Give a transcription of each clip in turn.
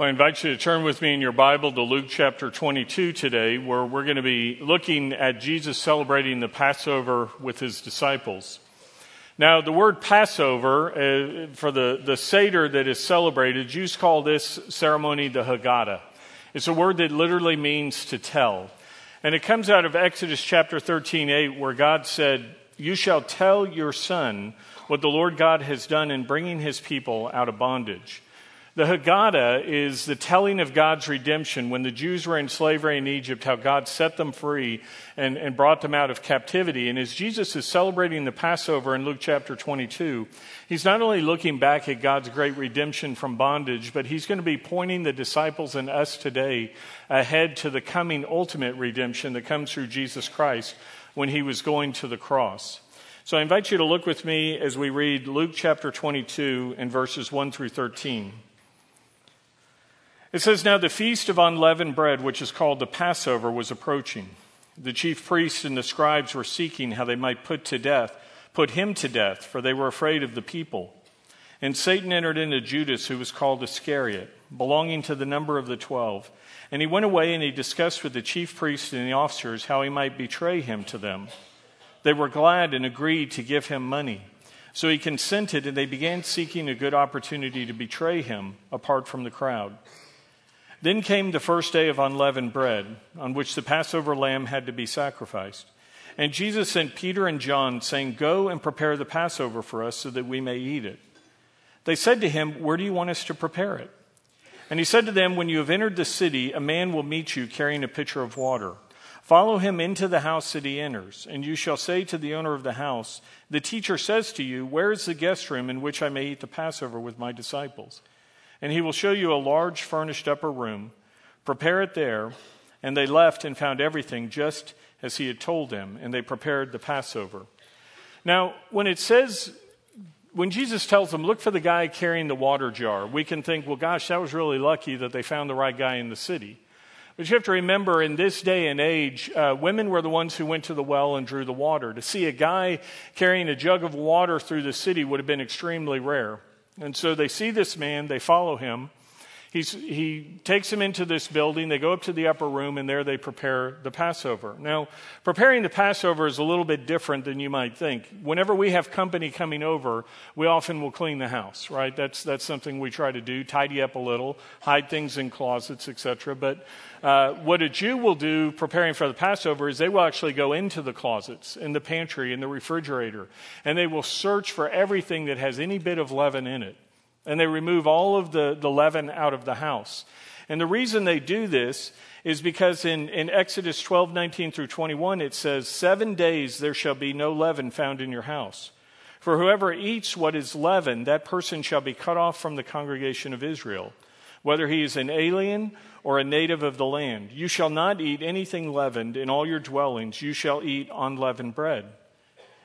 Well, I invite you to turn with me in your Bible to Luke chapter 22 today, where we're going to be looking at Jesus celebrating the Passover with his disciples. Now, the word Passover, uh, for the, the Seder that is celebrated, Jews call this ceremony the Haggadah. It's a word that literally means to tell. And it comes out of Exodus chapter 13, 8, where God said, You shall tell your son what the Lord God has done in bringing his people out of bondage. The Haggadah is the telling of God's redemption when the Jews were in slavery in Egypt, how God set them free and, and brought them out of captivity. And as Jesus is celebrating the Passover in Luke chapter 22, he's not only looking back at God's great redemption from bondage, but he's going to be pointing the disciples and us today ahead to the coming ultimate redemption that comes through Jesus Christ when he was going to the cross. So I invite you to look with me as we read Luke chapter 22 and verses 1 through 13. It says, Now the feast of unleavened bread, which is called the Passover, was approaching. The chief priests and the scribes were seeking how they might put to death, put him to death, for they were afraid of the people. And Satan entered into Judas, who was called Iscariot, belonging to the number of the twelve. And he went away and he discussed with the chief priests and the officers how he might betray him to them. They were glad and agreed to give him money. So he consented, and they began seeking a good opportunity to betray him apart from the crowd. Then came the first day of unleavened bread, on which the Passover lamb had to be sacrificed. And Jesus sent Peter and John, saying, Go and prepare the Passover for us so that we may eat it. They said to him, Where do you want us to prepare it? And he said to them, When you have entered the city, a man will meet you carrying a pitcher of water. Follow him into the house that he enters, and you shall say to the owner of the house, The teacher says to you, Where is the guest room in which I may eat the Passover with my disciples? And he will show you a large furnished upper room. Prepare it there. And they left and found everything just as he had told them, and they prepared the Passover. Now, when it says, when Jesus tells them, look for the guy carrying the water jar, we can think, well, gosh, that was really lucky that they found the right guy in the city. But you have to remember, in this day and age, uh, women were the ones who went to the well and drew the water. To see a guy carrying a jug of water through the city would have been extremely rare. And so they see this man, they follow him. He's, he takes them into this building. They go up to the upper room, and there they prepare the Passover. Now, preparing the Passover is a little bit different than you might think. Whenever we have company coming over, we often will clean the house, right? That's, that's something we try to do, tidy up a little, hide things in closets, etc. But uh, what a Jew will do preparing for the Passover is they will actually go into the closets, in the pantry, in the refrigerator, and they will search for everything that has any bit of leaven in it and they remove all of the, the leaven out of the house. And the reason they do this is because in, in Exodus 12, 19 through 21, it says, Seven days there shall be no leaven found in your house. For whoever eats what is leavened, that person shall be cut off from the congregation of Israel, whether he is an alien or a native of the land. You shall not eat anything leavened in all your dwellings. You shall eat unleavened bread.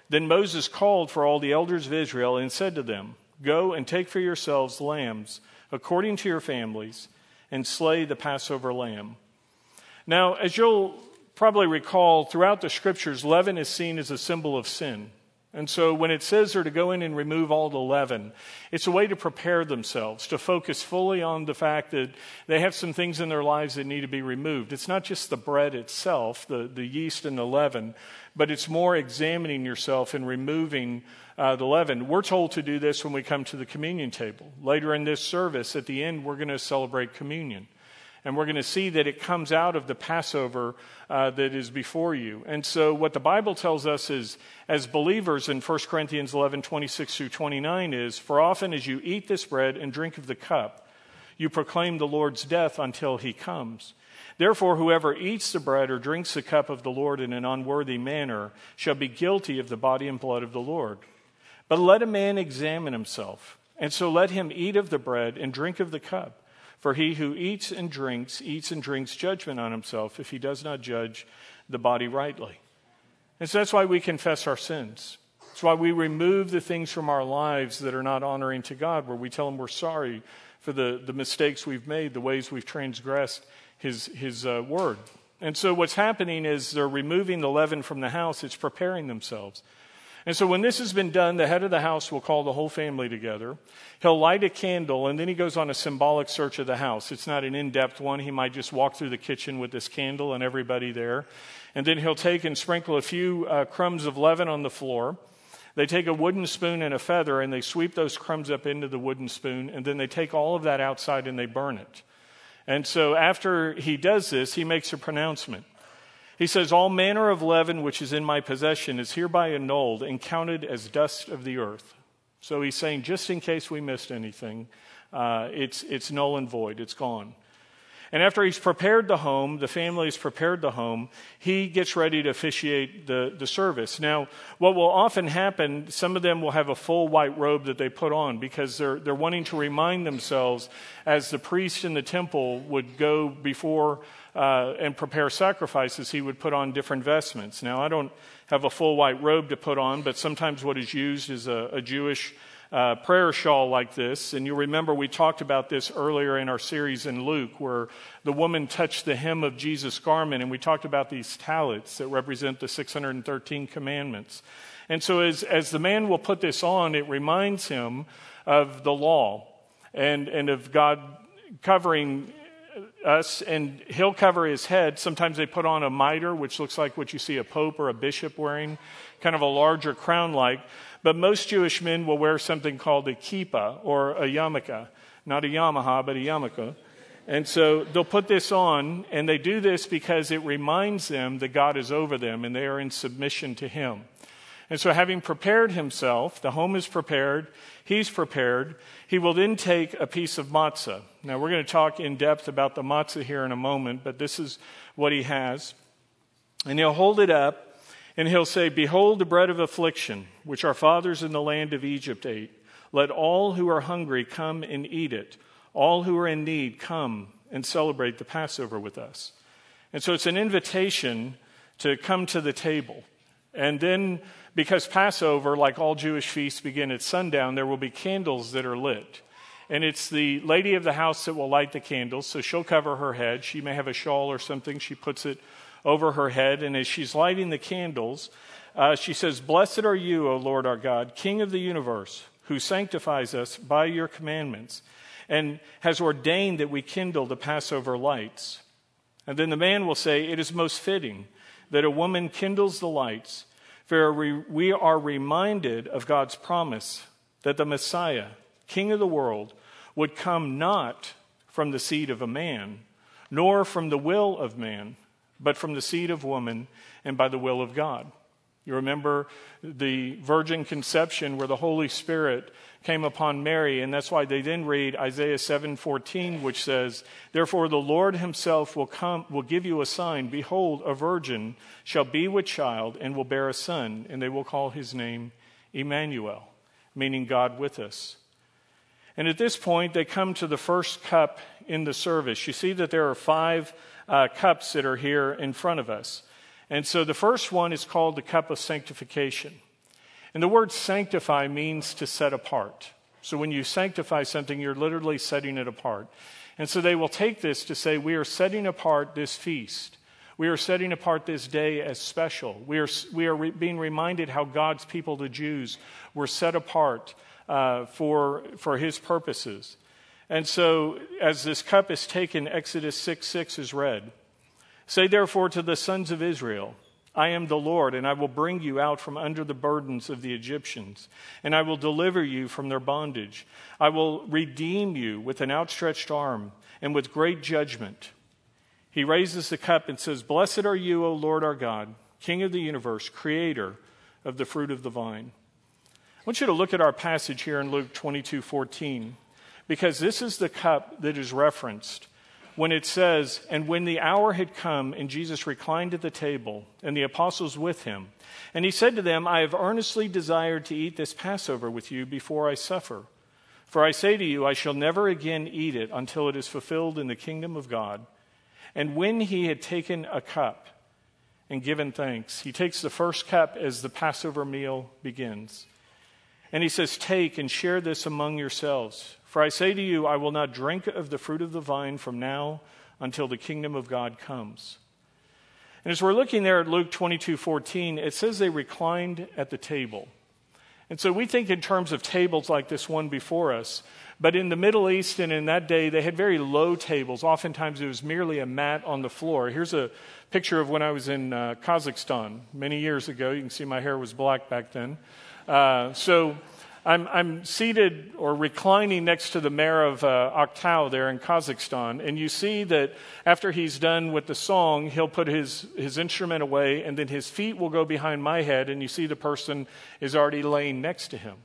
Then Moses called for all the elders of Israel and said to them, Go and take for yourselves lambs according to your families and slay the Passover lamb. Now, as you'll probably recall, throughout the scriptures, leaven is seen as a symbol of sin. And so when it says they're to go in and remove all the leaven, it's a way to prepare themselves, to focus fully on the fact that they have some things in their lives that need to be removed. It's not just the bread itself, the, the yeast and the leaven, but it's more examining yourself and removing uh, the leaven. We're told to do this when we come to the communion table. Later in this service, at the end, we're going to celebrate communion. And we're going to see that it comes out of the Passover uh, that is before you. And so, what the Bible tells us is, as believers in 1 Corinthians 11 26 through 29, is For often as you eat this bread and drink of the cup, you proclaim the Lord's death until he comes. Therefore, whoever eats the bread or drinks the cup of the Lord in an unworthy manner shall be guilty of the body and blood of the Lord. But let a man examine himself, and so let him eat of the bread and drink of the cup. For he who eats and drinks, eats and drinks judgment on himself if he does not judge the body rightly. And so that's why we confess our sins. That's why we remove the things from our lives that are not honoring to God, where we tell him we're sorry for the, the mistakes we've made, the ways we've transgressed his, his uh, word. And so what's happening is they're removing the leaven from the house, it's preparing themselves. And so when this has been done, the head of the house will call the whole family together. He'll light a candle, and then he goes on a symbolic search of the house. It's not an in depth one. He might just walk through the kitchen with this candle and everybody there. And then he'll take and sprinkle a few uh, crumbs of leaven on the floor. They take a wooden spoon and a feather, and they sweep those crumbs up into the wooden spoon, and then they take all of that outside and they burn it. And so after he does this, he makes a pronouncement. He says, All manner of leaven which is in my possession is hereby annulled and counted as dust of the earth. So he's saying, just in case we missed anything, uh, it's, it's null and void, it's gone. And after he's prepared the home, the family has prepared the home, he gets ready to officiate the, the service. Now, what will often happen, some of them will have a full white robe that they put on because they're, they're wanting to remind themselves as the priest in the temple would go before uh, and prepare sacrifices, he would put on different vestments. Now, I don't have a full white robe to put on, but sometimes what is used is a, a Jewish uh, prayer shawl like this. And you remember we talked about this earlier in our series in Luke, where the woman touched the hem of Jesus' garment, and we talked about these talits that represent the 613 commandments. And so, as, as the man will put this on, it reminds him of the law and, and of God covering us, and he'll cover his head. Sometimes they put on a mitre, which looks like what you see a pope or a bishop wearing, kind of a larger crown like. But most Jewish men will wear something called a kippah or a yarmulke. Not a Yamaha, but a yarmulke. And so they'll put this on, and they do this because it reminds them that God is over them and they are in submission to Him. And so, having prepared himself, the home is prepared, he's prepared, he will then take a piece of matzah. Now, we're going to talk in depth about the matzah here in a moment, but this is what he has. And he'll hold it up and he'll say, Behold the bread of affliction, which our fathers in the land of Egypt ate. Let all who are hungry come and eat it. All who are in need come and celebrate the Passover with us. And so it's an invitation to come to the table. And then because Passover, like all Jewish feasts, begin at sundown, there will be candles that are lit. And it's the lady of the house that will light the candles. So she'll cover her head. She may have a shawl or something. She puts it over her head. And as she's lighting the candles, uh, she says, Blessed are you, O Lord our God, King of the universe, who sanctifies us by your commandments and has ordained that we kindle the Passover lights. And then the man will say, It is most fitting that a woman kindles the lights for we are reminded of God's promise that the Messiah, King of the world, would come not from the seed of a man, nor from the will of man, but from the seed of woman and by the will of God. You remember the virgin conception where the Holy Spirit came upon Mary, and that's why they then read Isaiah 7:14, which says, "Therefore the Lord himself will come will give you a sign, behold, a virgin shall be with child and will bear a son, and they will call his name Emmanuel, meaning God with us." And at this point, they come to the first cup in the service. You see that there are five uh, cups that are here in front of us. And so the first one is called the cup of sanctification. And the word sanctify means to set apart. So when you sanctify something, you're literally setting it apart. And so they will take this to say, we are setting apart this feast. We are setting apart this day as special. We are, we are re- being reminded how God's people, the Jews, were set apart uh, for, for his purposes. And so, as this cup is taken, Exodus 6 6 is read. Say therefore to the sons of Israel, I am the Lord, and I will bring you out from under the burdens of the Egyptians, and I will deliver you from their bondage. I will redeem you with an outstretched arm and with great judgment. He raises the cup and says, Blessed are you, O Lord our God, King of the universe, creator of the fruit of the vine. I want you to look at our passage here in Luke 22 14, because this is the cup that is referenced when it says, And when the hour had come, and Jesus reclined at the table, and the apostles with him, and he said to them, I have earnestly desired to eat this Passover with you before I suffer. For I say to you, I shall never again eat it until it is fulfilled in the kingdom of God. And when he had taken a cup and given thanks, he takes the first cup as the Passover meal begins. And he says, Take and share this among yourselves. For I say to you, I will not drink of the fruit of the vine from now until the kingdom of God comes. And as we're looking there at Luke 22 14, it says they reclined at the table. And so we think in terms of tables like this one before us. But in the Middle East and in that day, they had very low tables. Oftentimes it was merely a mat on the floor. Here's a picture of when I was in uh, Kazakhstan many years ago. You can see my hair was black back then. Uh, so I'm, I'm, seated or reclining next to the mayor of uh, Aktau there in Kazakhstan, and you see that after he's done with the song, he'll put his, his instrument away, and then his feet will go behind my head, and you see the person is already laying next to him.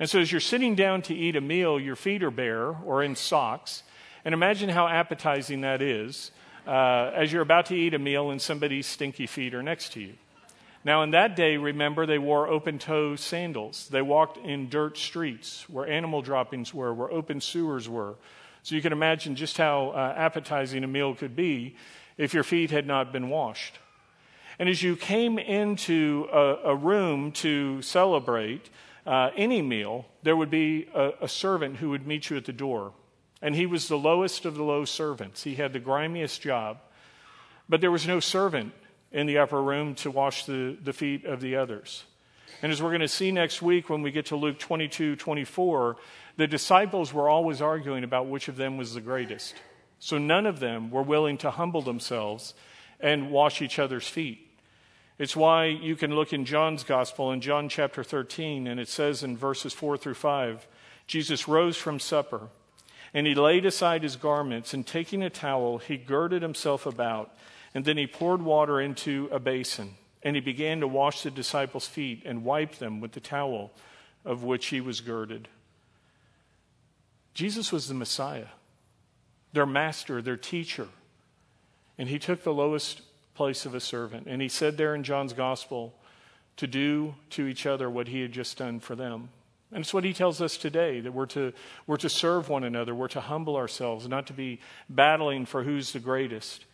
And so as you're sitting down to eat a meal, your feet are bare or in socks, and imagine how appetizing that is uh, as you're about to eat a meal and somebody's stinky feet are next to you. Now, in that day, remember, they wore open toe sandals. They walked in dirt streets where animal droppings were, where open sewers were. So you can imagine just how uh, appetizing a meal could be if your feet had not been washed. And as you came into a, a room to celebrate uh, any meal, there would be a, a servant who would meet you at the door. And he was the lowest of the low servants. He had the grimiest job. But there was no servant in the upper room to wash the, the feet of the others. And as we're going to see next week when we get to Luke 22 24, the disciples were always arguing about which of them was the greatest. So none of them were willing to humble themselves and wash each other's feet. It's why you can look in John's gospel in John chapter 13, and it says in verses 4 through 5 Jesus rose from supper, and he laid aside his garments, and taking a towel, he girded himself about. And then he poured water into a basin, and he began to wash the disciples' feet and wipe them with the towel of which he was girded. Jesus was the Messiah, their master, their teacher. And he took the lowest place of a servant. And he said there in John's gospel to do to each other what he had just done for them. And it's what he tells us today that we're to, we're to serve one another, we're to humble ourselves, not to be battling for who's the greatest.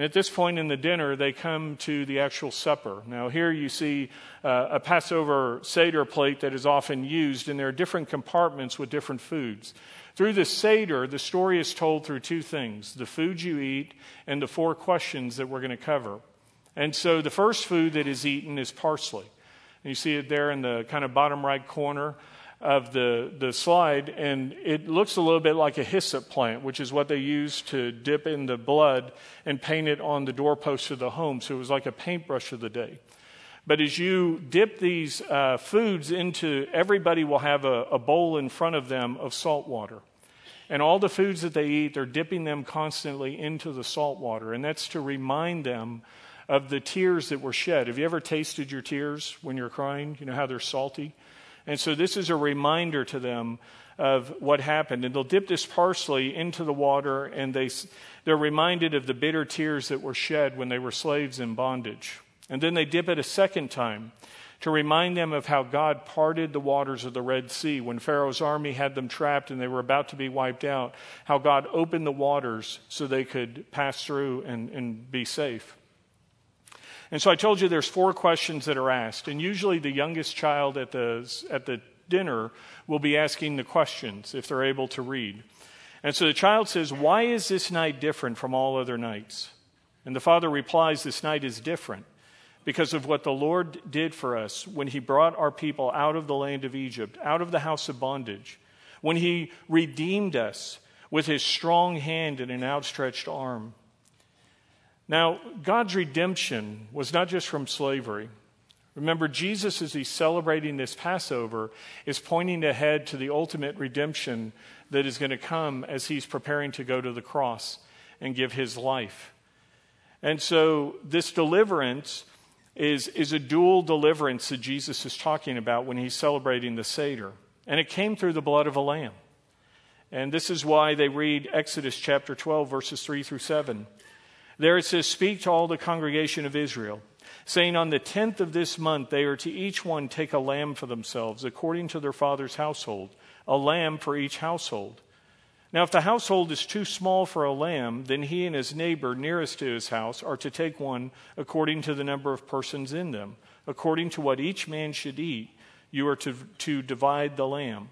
And at this point in the dinner, they come to the actual supper. Now, here you see uh, a Passover Seder plate that is often used, and there are different compartments with different foods. Through the Seder, the story is told through two things the food you eat and the four questions that we're going to cover. And so the first food that is eaten is parsley. And you see it there in the kind of bottom right corner of the, the slide, and it looks a little bit like a hyssop plant, which is what they use to dip in the blood and paint it on the doorposts of the home. So it was like a paintbrush of the day. But as you dip these uh, foods into, everybody will have a, a bowl in front of them of salt water. And all the foods that they eat, they're dipping them constantly into the salt water. And that's to remind them of the tears that were shed. Have you ever tasted your tears when you're crying? You know how they're salty? And so this is a reminder to them of what happened. And they'll dip this parsley into the water, and they, they're reminded of the bitter tears that were shed when they were slaves in bondage. And then they dip it a second time to remind them of how God parted the waters of the Red Sea when Pharaoh's army had them trapped and they were about to be wiped out, how God opened the waters so they could pass through and, and be safe. And so I told you there's four questions that are asked. And usually the youngest child at the, at the dinner will be asking the questions if they're able to read. And so the child says, Why is this night different from all other nights? And the father replies, This night is different because of what the Lord did for us when he brought our people out of the land of Egypt, out of the house of bondage, when he redeemed us with his strong hand and an outstretched arm. Now, God's redemption was not just from slavery. Remember, Jesus, as he's celebrating this Passover, is pointing ahead to the ultimate redemption that is going to come as he's preparing to go to the cross and give his life. And so, this deliverance is, is a dual deliverance that Jesus is talking about when he's celebrating the Seder. And it came through the blood of a lamb. And this is why they read Exodus chapter 12, verses 3 through 7. There it says, Speak to all the congregation of Israel, saying, On the tenth of this month they are to each one take a lamb for themselves, according to their father's household, a lamb for each household. Now, if the household is too small for a lamb, then he and his neighbor nearest to his house are to take one according to the number of persons in them. According to what each man should eat, you are to, to divide the lamb.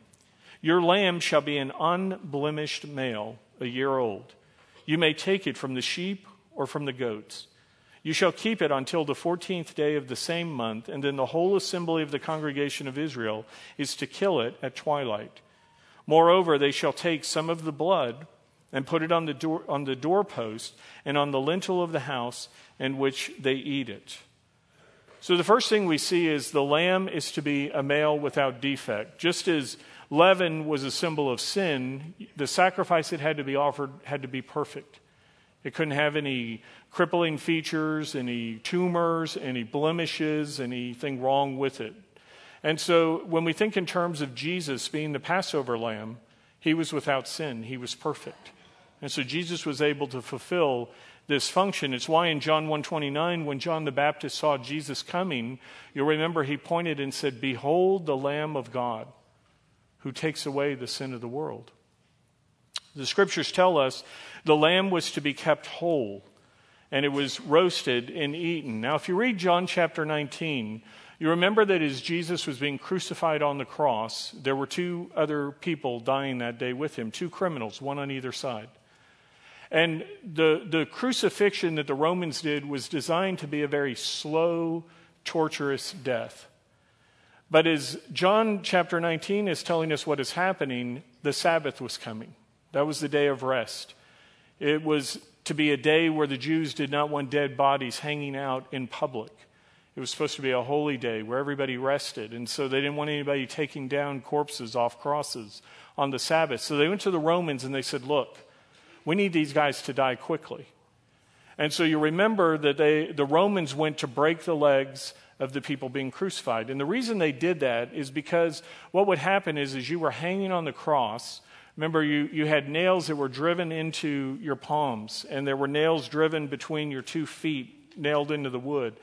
Your lamb shall be an unblemished male, a year old. You may take it from the sheep or from the goats. You shall keep it until the fourteenth day of the same month, and then the whole assembly of the congregation of Israel is to kill it at twilight. Moreover, they shall take some of the blood and put it on the, door, on the doorpost and on the lintel of the house in which they eat it. So the first thing we see is the lamb is to be a male without defect. Just as leaven was a symbol of sin, the sacrifice that had to be offered had to be perfect. It couldn't have any crippling features, any tumors, any blemishes, anything wrong with it. And so when we think in terms of Jesus being the Passover lamb, he was without sin, he was perfect. And so Jesus was able to fulfill this function. It's why in John 129 when John the Baptist saw Jesus coming, you'll remember he pointed and said, "Behold the lamb of God who takes away the sin of the world." The scriptures tell us the lamb was to be kept whole and it was roasted and eaten. Now, if you read John chapter 19, you remember that as Jesus was being crucified on the cross, there were two other people dying that day with him, two criminals, one on either side. And the, the crucifixion that the Romans did was designed to be a very slow, torturous death. But as John chapter 19 is telling us what is happening, the Sabbath was coming. That was the day of rest. It was to be a day where the Jews did not want dead bodies hanging out in public. It was supposed to be a holy day where everybody rested, and so they didn't want anybody taking down corpses off crosses on the Sabbath. So they went to the Romans and they said, Look, we need these guys to die quickly. And so you remember that they, the Romans went to break the legs of the people being crucified. And the reason they did that is because what would happen is, as you were hanging on the cross, Remember, you, you had nails that were driven into your palms, and there were nails driven between your two feet, nailed into the wood.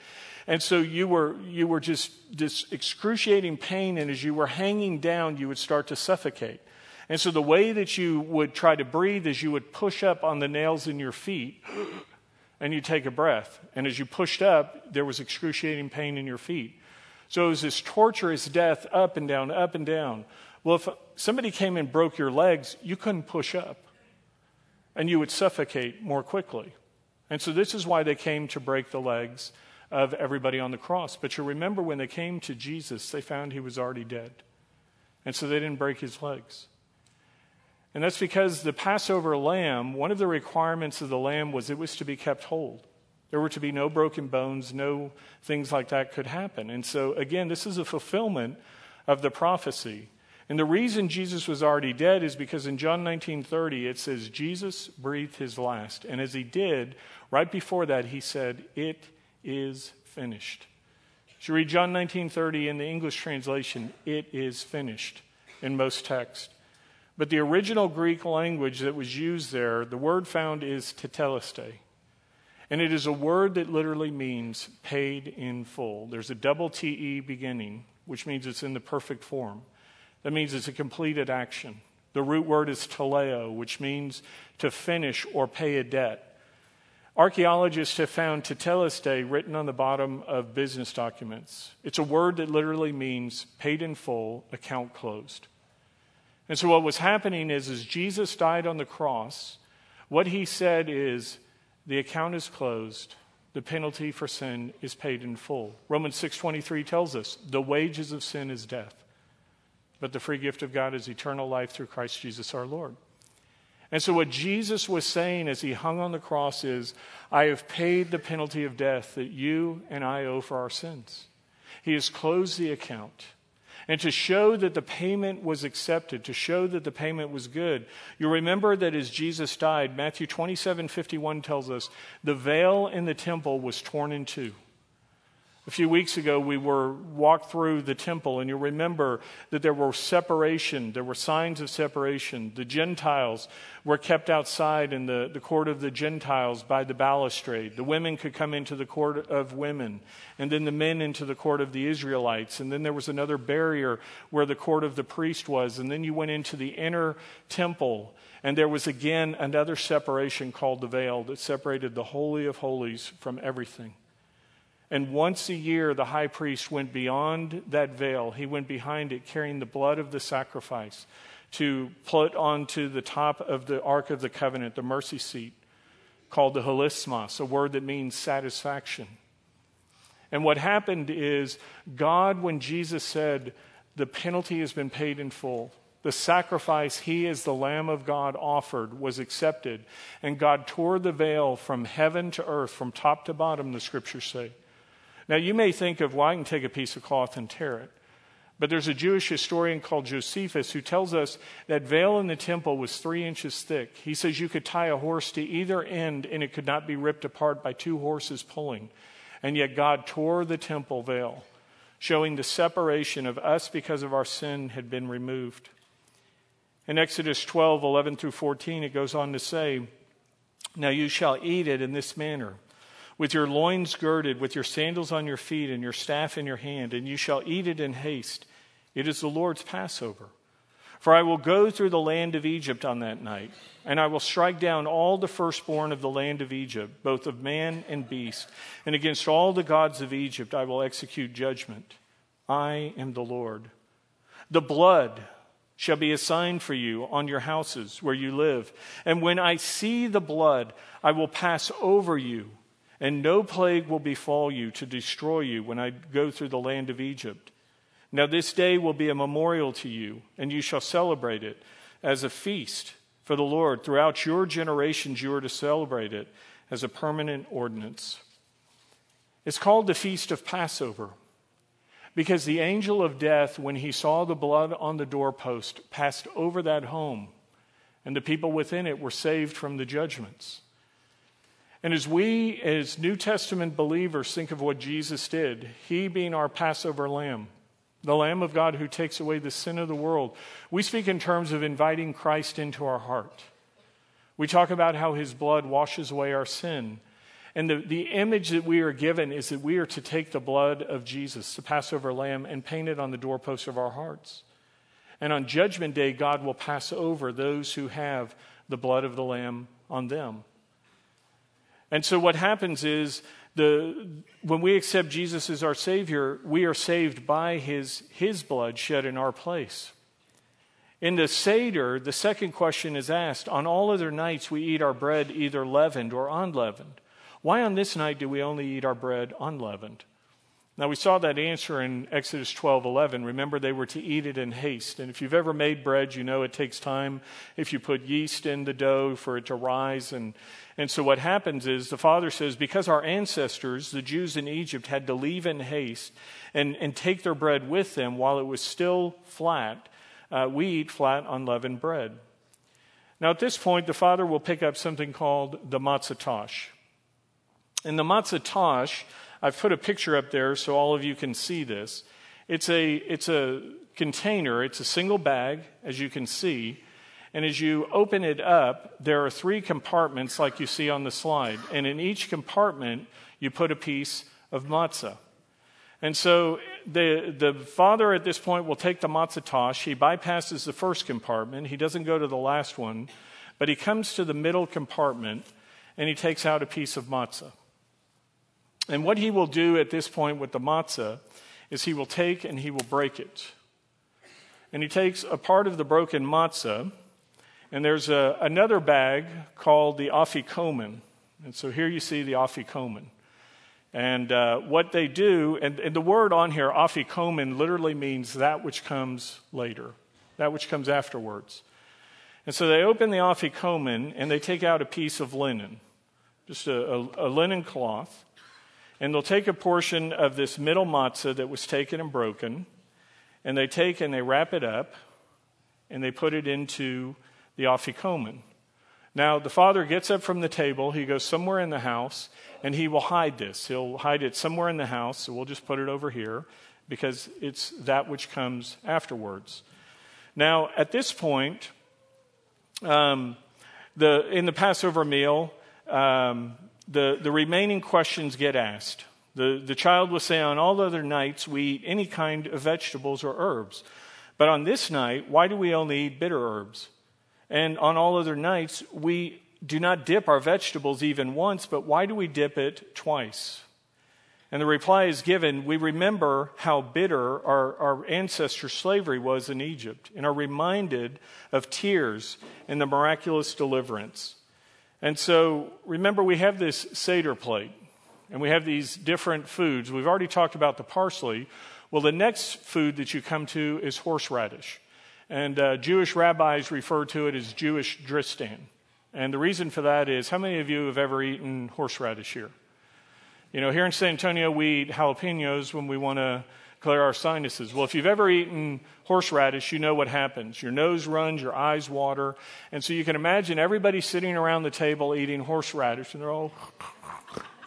And so you were, you were just this excruciating pain, and as you were hanging down, you would start to suffocate. And so the way that you would try to breathe is you would push up on the nails in your feet and you take a breath. And as you pushed up, there was excruciating pain in your feet. So it was this torturous death up and down, up and down. Well, if somebody came and broke your legs, you couldn't push up and you would suffocate more quickly. And so this is why they came to break the legs of everybody on the cross. But you remember when they came to Jesus, they found he was already dead. And so they didn't break his legs. And that's because the Passover lamb, one of the requirements of the lamb was it was to be kept whole. There were to be no broken bones, no things like that could happen. And so, again, this is a fulfillment of the prophecy. And the reason Jesus was already dead is because in John 19:30 it says Jesus breathed his last. And as he did, right before that he said, "It is finished." You read John 19:30 in the English translation, "It is finished" in most texts. But the original Greek language that was used there, the word found is tetelestai. And it is a word that literally means paid in full. There's a double TE beginning, which means it's in the perfect form. That means it's a completed action. The root word is teleo, which means to finish or pay a debt. Archaeologists have found tetelestai written on the bottom of business documents. It's a word that literally means paid in full, account closed. And so what was happening is as Jesus died on the cross, what he said is the account is closed, the penalty for sin is paid in full. Romans 6:23 tells us, the wages of sin is death but the free gift of God is eternal life through Christ Jesus our Lord. And so, what Jesus was saying as he hung on the cross is, I have paid the penalty of death that you and I owe for our sins. He has closed the account. And to show that the payment was accepted, to show that the payment was good, you remember that as Jesus died, Matthew 27 51 tells us, the veil in the temple was torn in two. A few weeks ago, we were walked through the temple, and you'll remember that there were separation, there were signs of separation. The Gentiles were kept outside in the, the court of the Gentiles by the balustrade. The women could come into the court of women, and then the men into the court of the Israelites. And then there was another barrier where the court of the priest was. And then you went into the inner temple, and there was again another separation called the veil that separated the Holy of Holies from everything. And once a year, the high priest went beyond that veil. He went behind it, carrying the blood of the sacrifice to put onto the top of the Ark of the Covenant, the mercy seat, called the hilasmos, a word that means satisfaction. And what happened is, God, when Jesus said, the penalty has been paid in full, the sacrifice he, as the Lamb of God, offered was accepted. And God tore the veil from heaven to earth, from top to bottom, the scriptures say. Now, you may think of, well, I can take a piece of cloth and tear it. But there's a Jewish historian called Josephus who tells us that veil in the temple was three inches thick. He says you could tie a horse to either end and it could not be ripped apart by two horses pulling. And yet God tore the temple veil, showing the separation of us because of our sin had been removed. In Exodus 12, 11 through 14, it goes on to say, Now you shall eat it in this manner with your loins girded, with your sandals on your feet, and your staff in your hand, and you shall eat it in haste. It is the Lord's Passover. For I will go through the land of Egypt on that night, and I will strike down all the firstborn of the land of Egypt, both of man and beast, and against all the gods of Egypt I will execute judgment. I am the Lord. The blood shall be a sign for you on your houses where you live, and when I see the blood, I will pass over you and no plague will befall you to destroy you when I go through the land of Egypt. Now, this day will be a memorial to you, and you shall celebrate it as a feast for the Lord. Throughout your generations, you are to celebrate it as a permanent ordinance. It's called the Feast of Passover because the angel of death, when he saw the blood on the doorpost, passed over that home, and the people within it were saved from the judgments. And as we, as New Testament believers, think of what Jesus did, He being our Passover lamb, the Lamb of God who takes away the sin of the world, we speak in terms of inviting Christ into our heart. We talk about how His blood washes away our sin. And the, the image that we are given is that we are to take the blood of Jesus, the Passover lamb, and paint it on the doorposts of our hearts. And on Judgment Day, God will pass over those who have the blood of the lamb on them. And so what happens is the, when we accept Jesus as our Savior, we are saved by his, his blood shed in our place. In the Seder, the second question is asked On all other nights, we eat our bread either leavened or unleavened. Why on this night do we only eat our bread unleavened? Now, we saw that answer in Exodus 12 11. Remember, they were to eat it in haste. And if you've ever made bread, you know it takes time if you put yeast in the dough for it to rise. And, and so, what happens is the father says, because our ancestors, the Jews in Egypt, had to leave in haste and, and take their bread with them while it was still flat, uh, we eat flat, unleavened bread. Now, at this point, the father will pick up something called the matzah tash. And the matzah tash, I've put a picture up there so all of you can see this. It's a, it's a container, it's a single bag, as you can see. And as you open it up, there are three compartments like you see on the slide. And in each compartment, you put a piece of matzah. And so the, the father at this point will take the matzah tash. He bypasses the first compartment. He doesn't go to the last one, but he comes to the middle compartment and he takes out a piece of matzah. And what he will do at this point with the matzah is he will take and he will break it. And he takes a part of the broken matzah, and there's a, another bag called the afikomen. And so here you see the afikomen. And uh, what they do, and, and, the word on here, afikomen, literally means that which comes later, that which comes afterwards. And so they open the afikomen and they take out a piece of linen, just a, a, a linen cloth. And they'll take a portion of this middle matzah that was taken and broken, and they take and they wrap it up, and they put it into the afikomen. Now, the father gets up from the table, he goes somewhere in the house, and he will hide this. He'll hide it somewhere in the house, so we'll just put it over here because it's that which comes afterwards. Now, at this point, um, the, in the Passover meal, um, the, the remaining questions get asked. The, the child will say, On all other nights, we eat any kind of vegetables or herbs. But on this night, why do we only eat bitter herbs? And on all other nights, we do not dip our vegetables even once, but why do we dip it twice? And the reply is given we remember how bitter our, our ancestor slavery was in Egypt and are reminded of tears and the miraculous deliverance. And so remember, we have this Seder plate, and we have these different foods. We've already talked about the parsley. Well, the next food that you come to is horseradish. And uh, Jewish rabbis refer to it as Jewish Dristan. And the reason for that is how many of you have ever eaten horseradish here? You know, here in San Antonio, we eat jalapenos when we want to clear our sinuses. Well, if you've ever eaten horseradish, you know what happens. Your nose runs, your eyes water. And so you can imagine everybody sitting around the table eating horseradish, and they're all,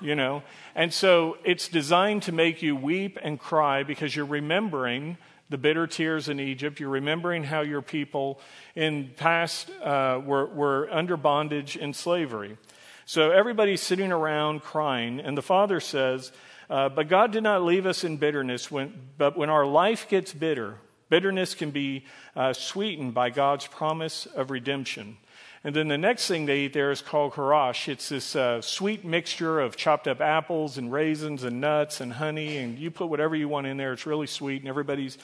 you know. And so it's designed to make you weep and cry because you're remembering the bitter tears in Egypt. You're remembering how your people in past uh, were, were under bondage in slavery. So everybody's sitting around crying, and the father says, uh, But God did not leave us in bitterness, when, but when our life gets bitter, bitterness can be uh, sweetened by God's promise of redemption. And then the next thing they eat there is called harash. It's this uh, sweet mixture of chopped up apples and raisins and nuts and honey, and you put whatever you want in there. It's really sweet, and everybody's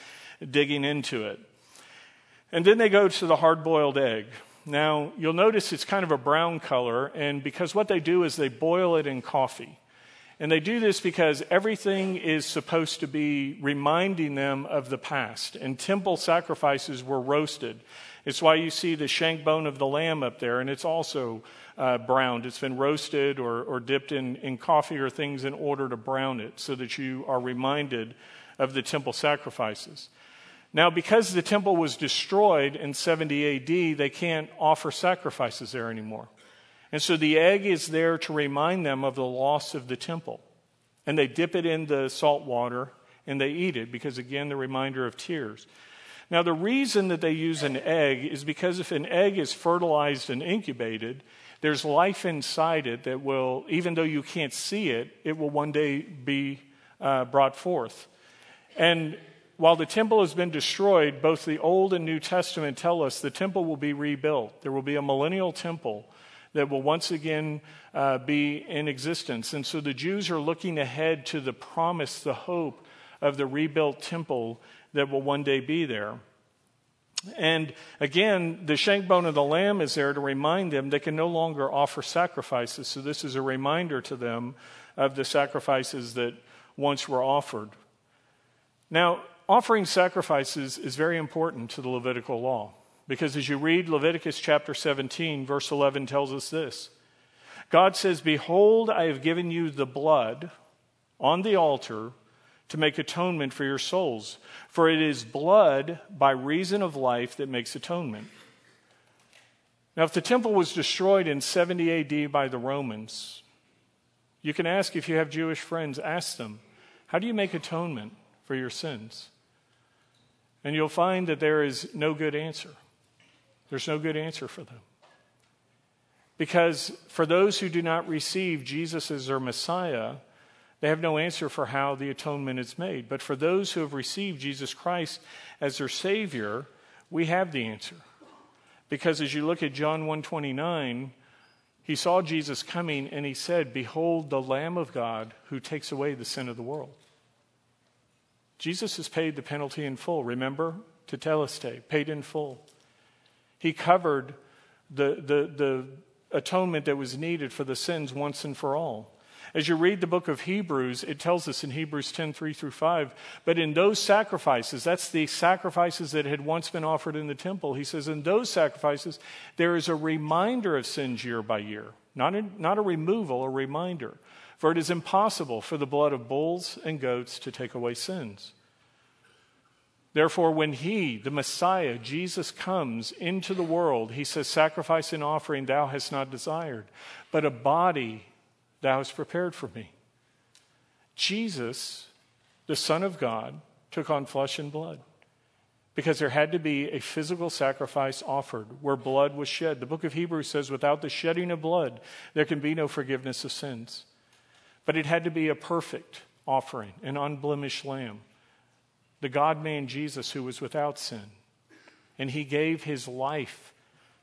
digging into it. And then they go to the hard boiled egg. Now, you'll notice it's kind of a brown color, and because what they do is they boil it in coffee. And they do this because everything is supposed to be reminding them of the past. And temple sacrifices were roasted. It's why you see the shank bone of the lamb up there, and it's also uh, browned. It's been roasted or, or dipped in, in coffee or things in order to brown it so that you are reminded of the temple sacrifices. Now, because the temple was destroyed in 70 AD, they can't offer sacrifices there anymore. And so the egg is there to remind them of the loss of the temple. And they dip it in the salt water and they eat it because, again, the reminder of tears. Now, the reason that they use an egg is because if an egg is fertilized and incubated, there's life inside it that will, even though you can't see it, it will one day be uh, brought forth. And while the temple has been destroyed, both the Old and New Testament tell us the temple will be rebuilt. There will be a millennial temple that will once again uh, be in existence. And so the Jews are looking ahead to the promise, the hope of the rebuilt temple that will one day be there. And again, the shank bone of the lamb is there to remind them they can no longer offer sacrifices. So this is a reminder to them of the sacrifices that once were offered. Now, offering sacrifices is very important to the Levitical law because as you read Leviticus chapter 17, verse 11 tells us this God says, Behold, I have given you the blood on the altar to make atonement for your souls, for it is blood by reason of life that makes atonement. Now, if the temple was destroyed in 70 AD by the Romans, you can ask if you have Jewish friends, ask them, how do you make atonement for your sins? And you'll find that there is no good answer. There's no good answer for them. Because for those who do not receive Jesus as their Messiah, they have no answer for how the atonement is made. But for those who have received Jesus Christ as their Savior, we have the answer. Because as you look at John 129, he saw Jesus coming and he said, Behold the Lamb of God who takes away the sin of the world. Jesus has paid the penalty in full. Remember? To Tetelestai, paid in full. He covered the, the, the atonement that was needed for the sins once and for all. As you read the book of Hebrews, it tells us in Hebrews 10 3 through 5, but in those sacrifices, that's the sacrifices that had once been offered in the temple, he says, in those sacrifices, there is a reminder of sins year by year. Not a, not a removal, a reminder. For it is impossible for the blood of bulls and goats to take away sins. Therefore, when He, the Messiah, Jesus, comes into the world, He says, Sacrifice and offering thou hast not desired, but a body thou hast prepared for me. Jesus, the Son of God, took on flesh and blood because there had to be a physical sacrifice offered where blood was shed. The book of Hebrews says, without the shedding of blood, there can be no forgiveness of sins. But it had to be a perfect offering, an unblemished lamb. The God man Jesus, who was without sin. And he gave his life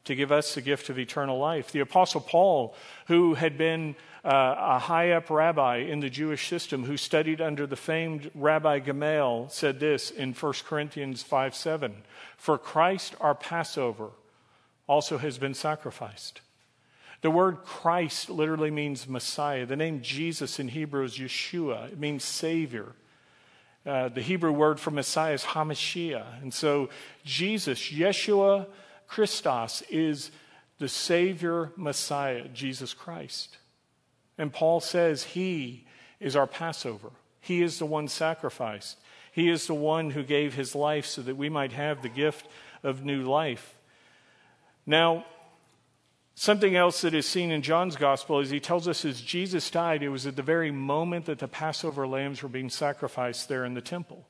to give us the gift of eternal life. The Apostle Paul, who had been uh, a high up rabbi in the Jewish system, who studied under the famed Rabbi Gamaliel, said this in 1 Corinthians 5 7 For Christ our Passover also has been sacrificed. The word Christ literally means Messiah. The name Jesus in Hebrew is Yeshua, it means Savior. Uh, the Hebrew word for Messiah is Hamashiach. And so Jesus, Yeshua Christos, is the Savior Messiah, Jesus Christ. And Paul says he is our Passover. He is the one sacrificed. He is the one who gave his life so that we might have the gift of new life. Now, something else that is seen in John's gospel is he tells us as Jesus died, it was at the very moment that the Passover lambs were being sacrificed there in the temple.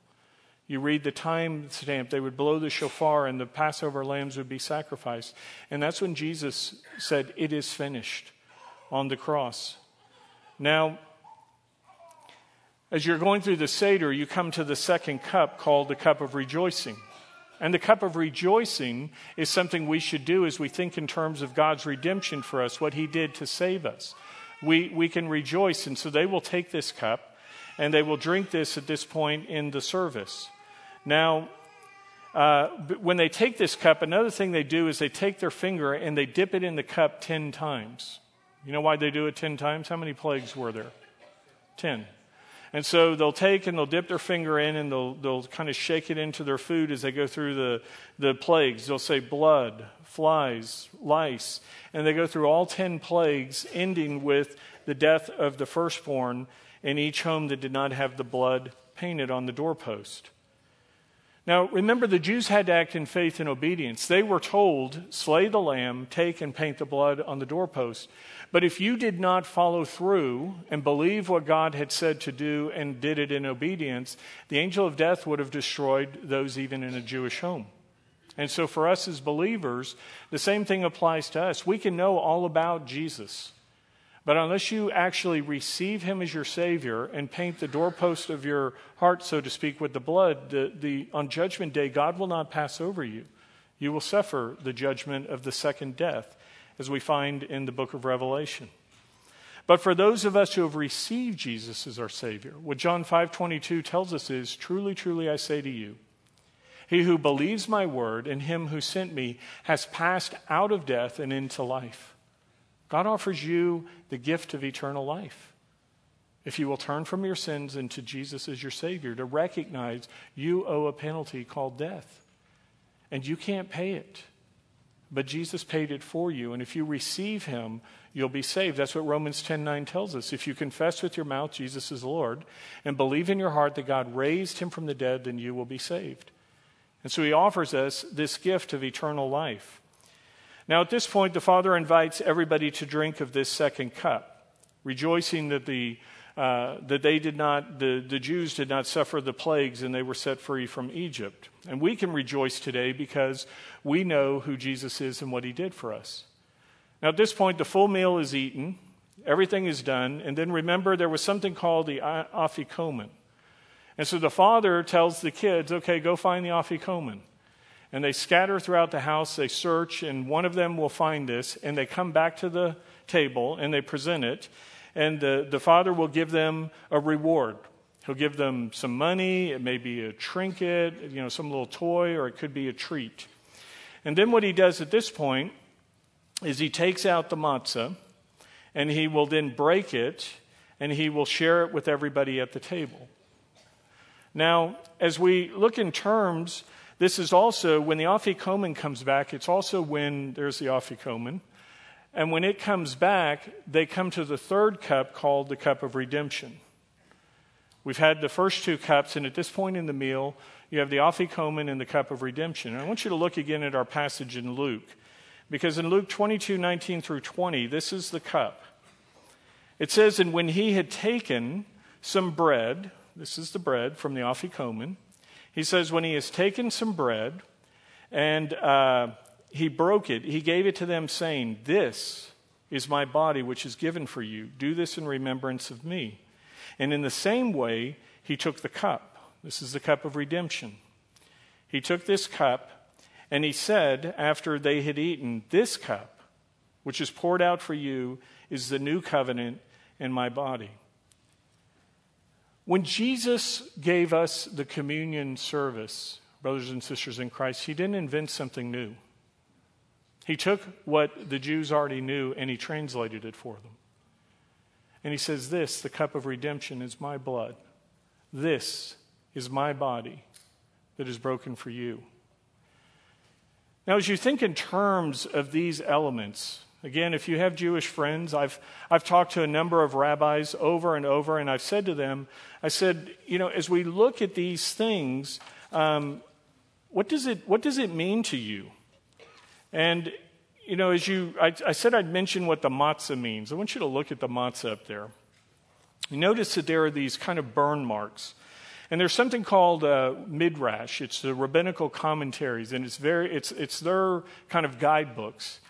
You read the time stamp, they would blow the shofar and the Passover lambs would be sacrificed. And that's when Jesus said, It is finished on the cross. Now, as you're going through the Seder, you come to the second cup called the cup of rejoicing. And the cup of rejoicing is something we should do as we think in terms of God's redemption for us, what He did to save us. We, we can rejoice. And so they will take this cup and they will drink this at this point in the service. Now, uh, when they take this cup, another thing they do is they take their finger and they dip it in the cup 10 times. You know why they do it 10 times? How many plagues were there? 10. And so they'll take and they'll dip their finger in and they'll, they'll kind of shake it into their food as they go through the, the plagues. They'll say blood, flies, lice. And they go through all 10 plagues, ending with the death of the firstborn in each home that did not have the blood painted on the doorpost. Now, remember, the Jews had to act in faith and obedience. They were told, slay the lamb, take and paint the blood on the doorpost. But if you did not follow through and believe what God had said to do and did it in obedience, the angel of death would have destroyed those even in a Jewish home. And so, for us as believers, the same thing applies to us. We can know all about Jesus. But unless you actually receive him as your Savior and paint the doorpost of your heart, so to speak, with the blood, the, the, on Judgment Day, God will not pass over you. You will suffer the judgment of the second death, as we find in the book of Revelation. But for those of us who have received Jesus as our Savior, what John 5:22 tells us is, "Truly, truly I say to you, he who believes my word and him who sent me has passed out of death and into life." God offers you the gift of eternal life. If you will turn from your sins and to Jesus as your Savior, to recognize you owe a penalty called death. And you can't pay it. But Jesus paid it for you. And if you receive Him, you'll be saved. That's what Romans 10 9 tells us. If you confess with your mouth Jesus is Lord and believe in your heart that God raised Him from the dead, then you will be saved. And so He offers us this gift of eternal life. Now, at this point, the Father invites everybody to drink of this second cup, rejoicing that, the, uh, that they did not, the, the Jews did not suffer the plagues and they were set free from Egypt. And we can rejoice today because we know who Jesus is and what he did for us. Now, at this point, the full meal is eaten, everything is done, and then remember there was something called the afikomen. And so the father tells the kids, okay, go find the afikomen and they scatter throughout the house. They search, and one of them will find this, and they come back to the table and they present it. And the, the father will give them a reward. He'll give them some money, it may be a trinket, you know, some little toy, or it could be a treat. And then what he does at this point is he takes out the matzah and he will then break it and he will share it with everybody at the table. Now, as we look in terms this is also, when the Afikomen comes back, it's also when there's the Afikomen. And when it comes back, they come to the third cup called the cup of redemption. We've had the first two cups, and at this point in the meal, you have the Afikomen and the cup of redemption. And I want you to look again at our passage in Luke, because in Luke 22 19 through 20, this is the cup. It says, And when he had taken some bread, this is the bread from the Afikomen, he says, When he has taken some bread and uh, he broke it, he gave it to them, saying, This is my body, which is given for you. Do this in remembrance of me. And in the same way, he took the cup. This is the cup of redemption. He took this cup and he said, after they had eaten, This cup, which is poured out for you, is the new covenant in my body. When Jesus gave us the communion service, brothers and sisters in Christ, he didn't invent something new. He took what the Jews already knew and he translated it for them. And he says, This, the cup of redemption, is my blood. This is my body that is broken for you. Now, as you think in terms of these elements, again, if you have Jewish friends, I've, I've talked to a number of rabbis over and over, and I've said to them, I said, you know, as we look at these things, um, what, does it, what does it mean to you? And, you know, as you, I, I said I'd mention what the matzah means. I want you to look at the matzah up there. You notice that there are these kind of burn marks. And there's something called uh, midrash. It's the rabbinical commentaries, and it's very it's it's their kind of guidebooks.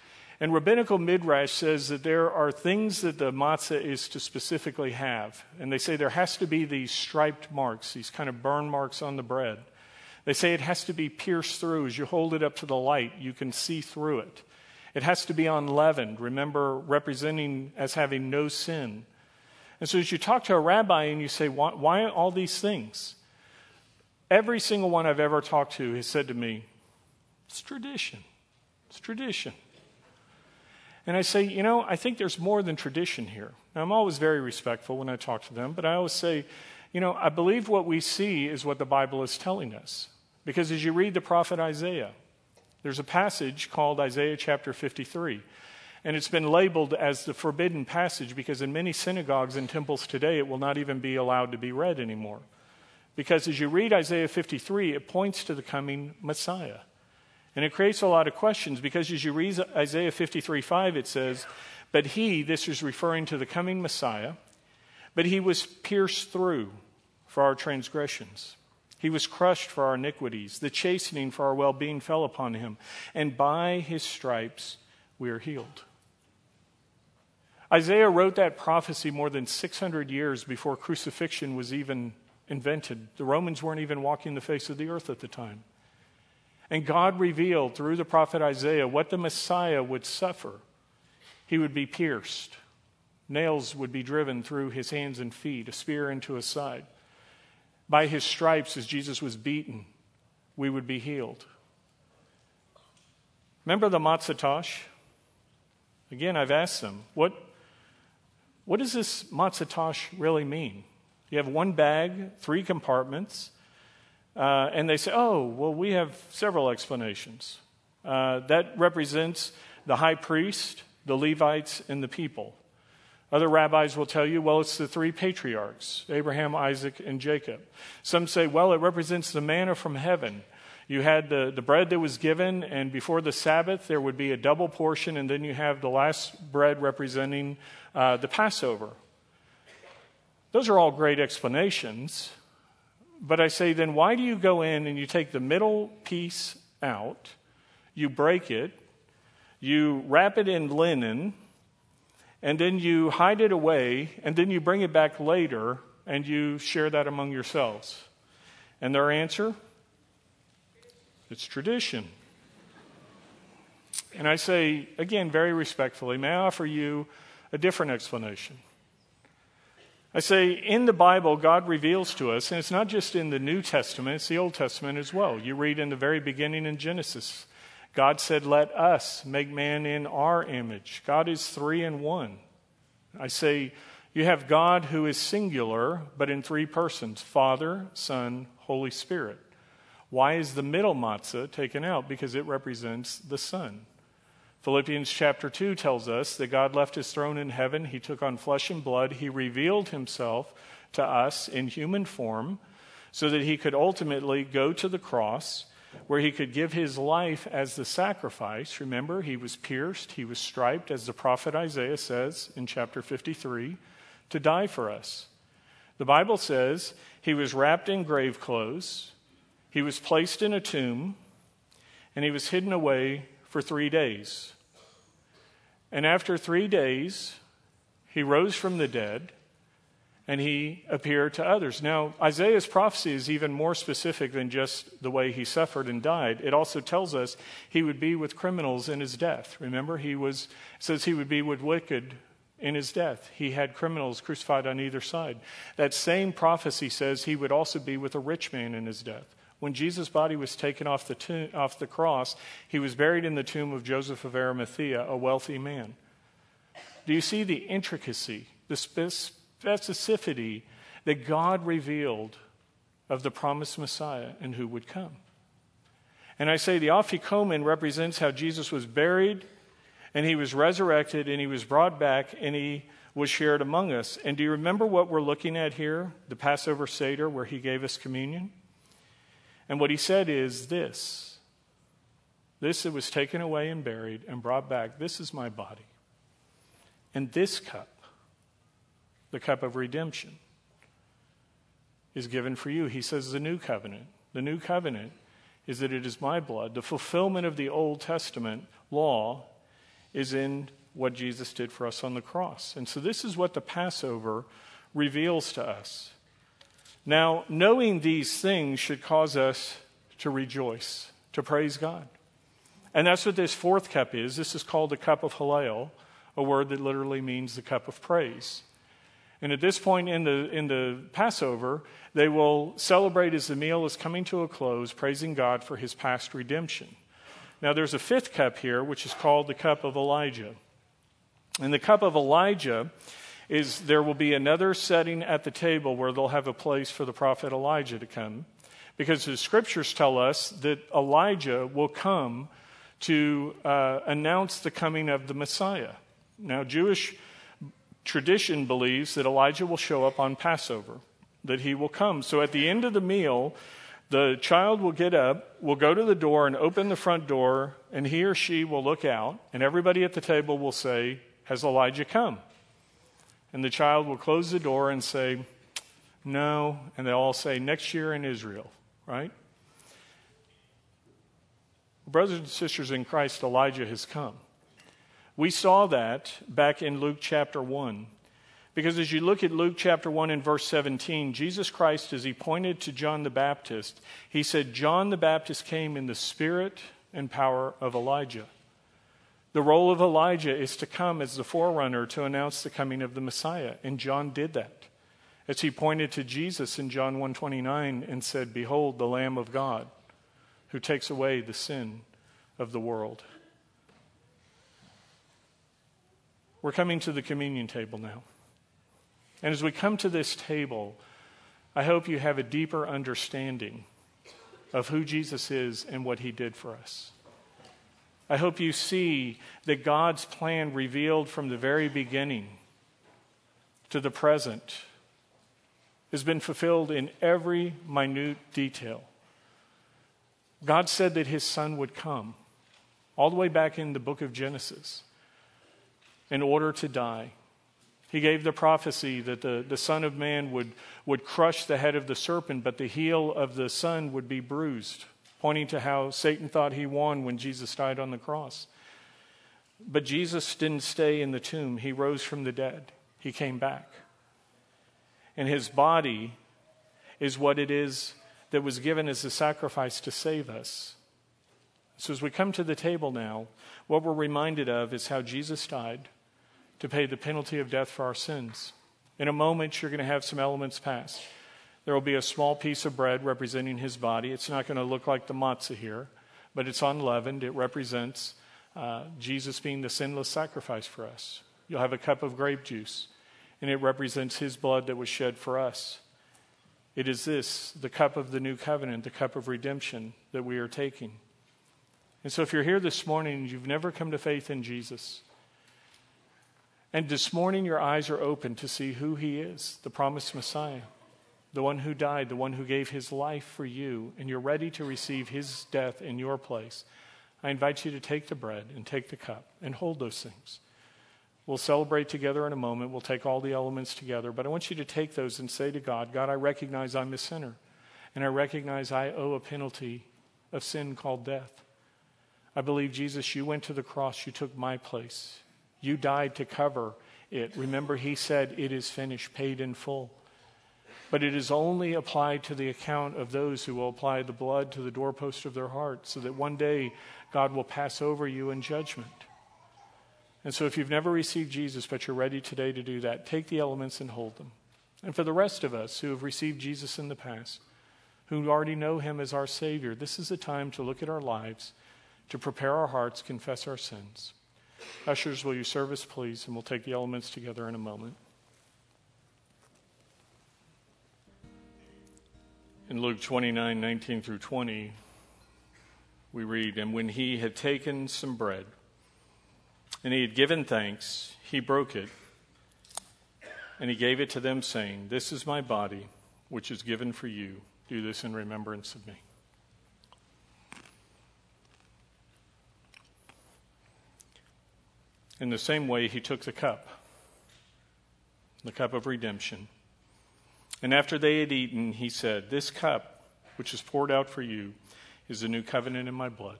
And rabbinical midrash says that there are things that the matzah is to specifically have, and they say there has to be these striped marks, these kind of burn marks on the bread. They say it has to be pierced through. As you hold it up to the light, you can see through it. It has to be unleavened. Remember, representing as having no sin. And so, as you talk to a rabbi and you say, why, why all these things? Every single one I've ever talked to has said to me, It's tradition. It's tradition. And I say, You know, I think there's more than tradition here. Now, I'm always very respectful when I talk to them, but I always say, You know, I believe what we see is what the Bible is telling us. Because as you read the prophet Isaiah, there's a passage called Isaiah chapter 53. And it's been labeled as the forbidden passage because in many synagogues and temples today, it will not even be allowed to be read anymore. Because as you read Isaiah 53, it points to the coming Messiah. And it creates a lot of questions because as you read Isaiah 53 5, it says, But he, this is referring to the coming Messiah, but he was pierced through for our transgressions. He was crushed for our iniquities. The chastening for our well being fell upon him. And by his stripes we are healed. Isaiah wrote that prophecy more than 600 years before crucifixion was even invented. The Romans weren't even walking the face of the earth at the time. And God revealed through the prophet Isaiah what the Messiah would suffer. He would be pierced, nails would be driven through his hands and feet, a spear into his side. By his stripes, as Jesus was beaten, we would be healed. Remember the Matzatosh? Again, I've asked them, what, what does this matzatosh really mean? You have one bag, three compartments, uh, and they say, oh, well, we have several explanations. Uh, that represents the high priest, the Levites, and the people. Other rabbis will tell you, well, it's the three patriarchs Abraham, Isaac, and Jacob. Some say, well, it represents the manna from heaven. You had the, the bread that was given, and before the Sabbath, there would be a double portion, and then you have the last bread representing uh, the Passover. Those are all great explanations. But I say, then why do you go in and you take the middle piece out, you break it, you wrap it in linen, and then you hide it away, and then you bring it back later and you share that among yourselves? And their answer? It's tradition. And I say, again, very respectfully, may I offer you a different explanation. I say, in the Bible, God reveals to us, and it's not just in the New Testament, it's the Old Testament as well. You read in the very beginning in Genesis, God said, Let us make man in our image. God is three in one. I say, you have God who is singular, but in three persons Father, Son, Holy Spirit. Why is the middle matzah taken out? Because it represents the Son. Philippians chapter 2 tells us that God left his throne in heaven. He took on flesh and blood. He revealed himself to us in human form so that he could ultimately go to the cross where he could give his life as the sacrifice. Remember, he was pierced, he was striped, as the prophet Isaiah says in chapter 53, to die for us. The Bible says he was wrapped in grave clothes, he was placed in a tomb, and he was hidden away for three days. And after three days, he rose from the dead and he appeared to others. Now, Isaiah's prophecy is even more specific than just the way he suffered and died. It also tells us he would be with criminals in his death. Remember, he was says he would be with wicked in his death. He had criminals crucified on either side. That same prophecy says he would also be with a rich man in his death. When Jesus' body was taken off the, tomb, off the cross, he was buried in the tomb of Joseph of Arimathea, a wealthy man. Do you see the intricacy, the specificity that God revealed of the promised Messiah and who would come? And I say the afikomen represents how Jesus was buried and he was resurrected and he was brought back and he was shared among us. And do you remember what we're looking at here? The Passover Seder, where he gave us communion? And what he said is this This that was taken away and buried and brought back, this is my body. And this cup, the cup of redemption, is given for you. He says the new covenant. The new covenant is that it is my blood. The fulfillment of the Old Testament law is in what Jesus did for us on the cross. And so this is what the Passover reveals to us. Now, knowing these things should cause us to rejoice, to praise God. And that's what this fourth cup is. This is called the cup of Hallel, a word that literally means the cup of praise. And at this point in the, in the Passover, they will celebrate as the meal is coming to a close, praising God for his past redemption. Now, there's a fifth cup here, which is called the cup of Elijah. And the cup of Elijah is there will be another setting at the table where they'll have a place for the prophet Elijah to come. Because the scriptures tell us that Elijah will come to uh, announce the coming of the Messiah. Now, Jewish tradition believes that Elijah will show up on Passover, that he will come. So at the end of the meal, the child will get up, will go to the door and open the front door, and he or she will look out, and everybody at the table will say, Has Elijah come? And the child will close the door and say, No. And they'll all say, Next year in Israel, right? Brothers and sisters in Christ, Elijah has come. We saw that back in Luke chapter 1. Because as you look at Luke chapter 1 and verse 17, Jesus Christ, as he pointed to John the Baptist, he said, John the Baptist came in the spirit and power of Elijah. The role of Elijah is to come as the forerunner to announce the coming of the Messiah, and John did that. As he pointed to Jesus in John 1:29 and said, "Behold the Lamb of God who takes away the sin of the world." We're coming to the communion table now. And as we come to this table, I hope you have a deeper understanding of who Jesus is and what he did for us. I hope you see that God's plan revealed from the very beginning to the present has been fulfilled in every minute detail. God said that his son would come all the way back in the book of Genesis in order to die. He gave the prophecy that the, the Son of Man would, would crush the head of the serpent, but the heel of the Son would be bruised, pointing to how Satan thought he won when Jesus died on the cross. But Jesus didn't stay in the tomb, he rose from the dead, he came back. And his body is what it is that was given as a sacrifice to save us. So, as we come to the table now, what we're reminded of is how Jesus died to pay the penalty of death for our sins. In a moment, you're going to have some elements pass. There will be a small piece of bread representing his body. It's not going to look like the matzah here, but it's unleavened. It represents uh, Jesus being the sinless sacrifice for us. You'll have a cup of grape juice, and it represents his blood that was shed for us. It is this, the cup of the new covenant, the cup of redemption that we are taking. And so, if you're here this morning and you've never come to faith in Jesus, and this morning, your eyes are open to see who he is the promised Messiah, the one who died, the one who gave his life for you, and you're ready to receive his death in your place. I invite you to take the bread and take the cup and hold those things. We'll celebrate together in a moment. We'll take all the elements together. But I want you to take those and say to God, God, I recognize I'm a sinner. And I recognize I owe a penalty of sin called death. I believe, Jesus, you went to the cross. You took my place. You died to cover it. Remember, he said, It is finished, paid in full. But it is only applied to the account of those who will apply the blood to the doorpost of their heart, so that one day God will pass over you in judgment. And so, if you've never received Jesus, but you're ready today to do that, take the elements and hold them. And for the rest of us who have received Jesus in the past, who already know him as our Savior. This is a time to look at our lives, to prepare our hearts, confess our sins. Ushers, will you serve us, please? And we'll take the elements together in a moment. In Luke 29 19 through 20, we read, And when he had taken some bread, and he had given thanks, he broke it, and he gave it to them, saying, This is my body, which is given for you. Do this in remembrance of me. In the same way, he took the cup, the cup of redemption. And after they had eaten, he said, This cup, which is poured out for you, is the new covenant in my blood.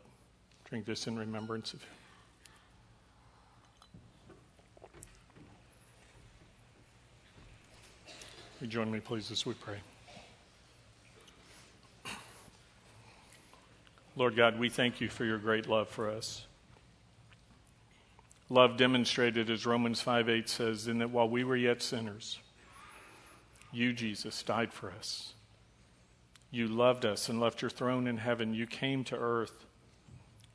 Drink this in remembrance of him. You join me, please, as we pray. Lord God, we thank you for your great love for us. Love demonstrated, as Romans 5 8 says, in that while we were yet sinners, you, Jesus, died for us. You loved us and left your throne in heaven. You came to earth.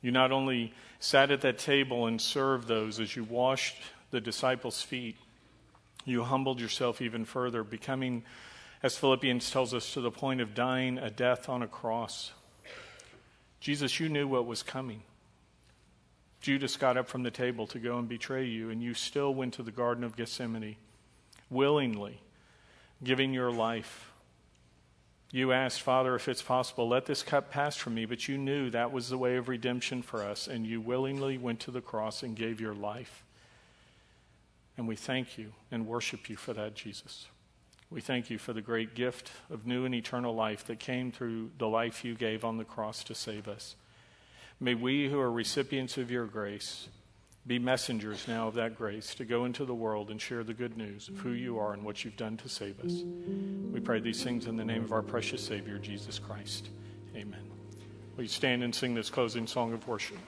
You not only sat at that table and served those as you washed the disciples' feet, you humbled yourself even further, becoming, as Philippians tells us, to the point of dying a death on a cross. Jesus, you knew what was coming. Judas got up from the table to go and betray you, and you still went to the Garden of Gethsemane willingly, giving your life. You asked, Father, if it's possible, let this cup pass from me, but you knew that was the way of redemption for us, and you willingly went to the cross and gave your life. And we thank you and worship you for that, Jesus. We thank you for the great gift of new and eternal life that came through the life you gave on the cross to save us. May we who are recipients of your grace be messengers now of that grace to go into the world and share the good news of who you are and what you've done to save us. We pray these things in the name of our precious Savior, Jesus Christ. Amen. Will you stand and sing this closing song of worship?